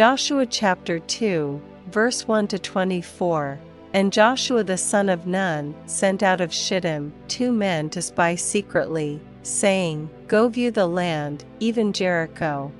Joshua chapter 2, verse 1 to 24. And Joshua the son of Nun sent out of Shittim two men to spy secretly, saying, Go view the land, even Jericho.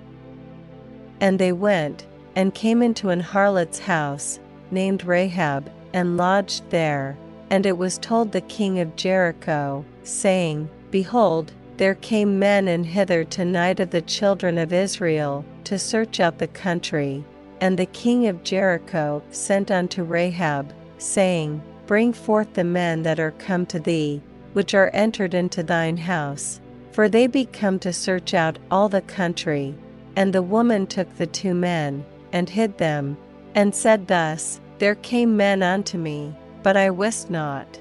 And they went, and came into an harlot's house, named Rahab, and lodged there. And it was told the king of Jericho, saying, Behold, there came men in hither tonight of the children of Israel, to search out the country. And the king of Jericho sent unto Rahab, saying, Bring forth the men that are come to thee, which are entered into thine house, for they be come to search out all the country. And the woman took the two men, and hid them, and said thus, There came men unto me, but I wist not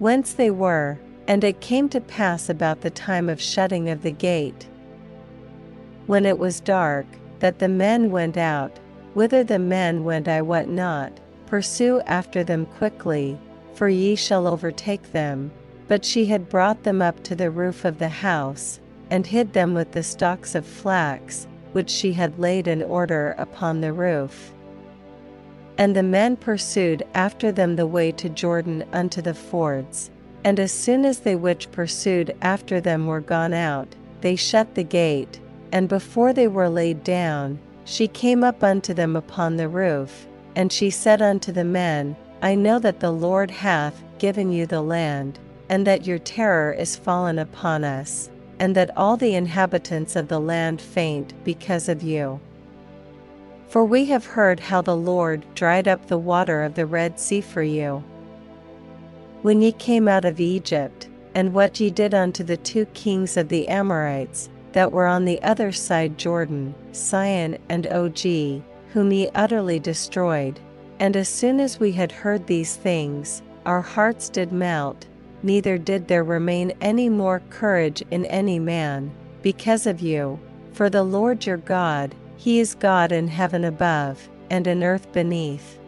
whence they were. And it came to pass about the time of shutting of the gate, when it was dark, that the men went out, whither the men went I wot not, pursue after them quickly, for ye shall overtake them. But she had brought them up to the roof of the house, and hid them with the stalks of flax, which she had laid in order upon the roof. And the men pursued after them the way to Jordan unto the fords. And as soon as they which pursued after them were gone out, they shut the gate, and before they were laid down, she came up unto them upon the roof, and she said unto the men, I know that the Lord hath given you the land, and that your terror is fallen upon us, and that all the inhabitants of the land faint because of you. For we have heard how the Lord dried up the water of the Red Sea for you. When ye came out of Egypt, and what ye did unto the two kings of the Amorites, that were on the other side Jordan, Sihon and Og, whom ye utterly destroyed. And as soon as we had heard these things, our hearts did melt, neither did there remain any more courage in any man, because of you. For the Lord your God, He is God in heaven above, and in earth beneath.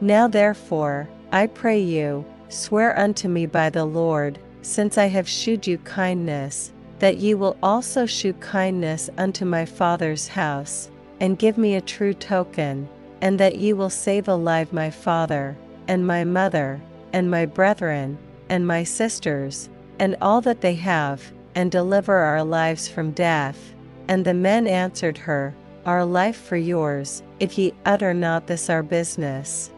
Now therefore, I pray you, swear unto me by the Lord, since I have shewed you kindness, that ye will also shew kindness unto my father's house, and give me a true token, and that ye will save alive my father, and my mother, and my brethren, and my sisters, and all that they have, and deliver our lives from death. And the men answered her, Our life for yours, if ye utter not this our business.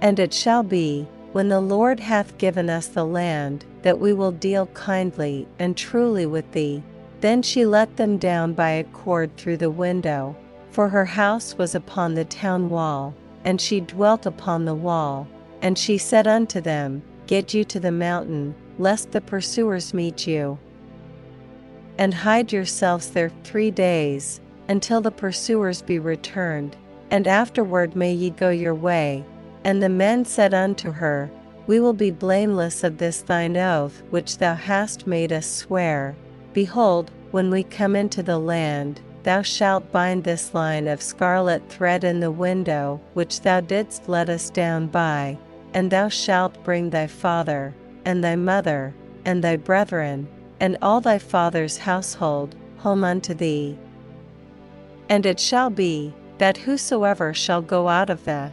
And it shall be, when the Lord hath given us the land, that we will deal kindly and truly with thee. Then she let them down by a cord through the window, for her house was upon the town wall, and she dwelt upon the wall. And she said unto them, Get you to the mountain, lest the pursuers meet you. And hide yourselves there three days, until the pursuers be returned, and afterward may ye go your way. And the men said unto her, We will be blameless of this thine oath which thou hast made us swear. Behold, when we come into the land, thou shalt bind this line of scarlet thread in the window which thou didst let us down by, and thou shalt bring thy father, and thy mother, and thy brethren, and all thy father's household, home unto thee. And it shall be, that whosoever shall go out of the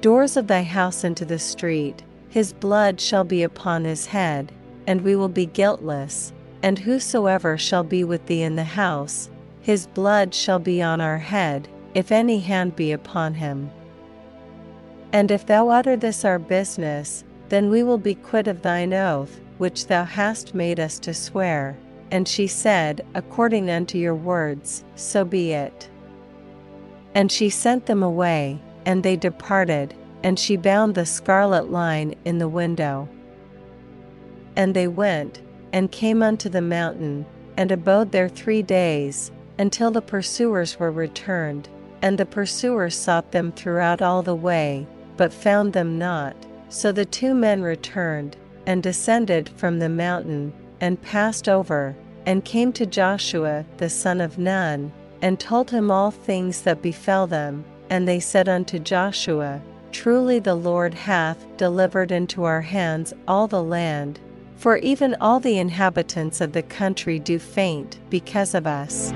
doors of thy house into the street, his blood shall be upon his head, and we will be guiltless. And whosoever shall be with thee in the house, his blood shall be on our head, if any hand be upon him. And if thou utter this our business, then we will be quit of thine oath, which thou hast made us to swear. And she said, According unto your words, so be it. And she sent them away, and they departed, and she bound the scarlet line in the window. And they went, and came unto the mountain, and abode there three days, until the pursuers were returned. And the pursuers sought them throughout all the way, but found them not. So the two men returned, and descended from the mountain, and passed over, and came to Joshua the son of Nun, and told him all things that befell them. And they said unto Joshua, Truly the Lord hath delivered into our hands all the land, for even all the inhabitants of the country do faint because of us.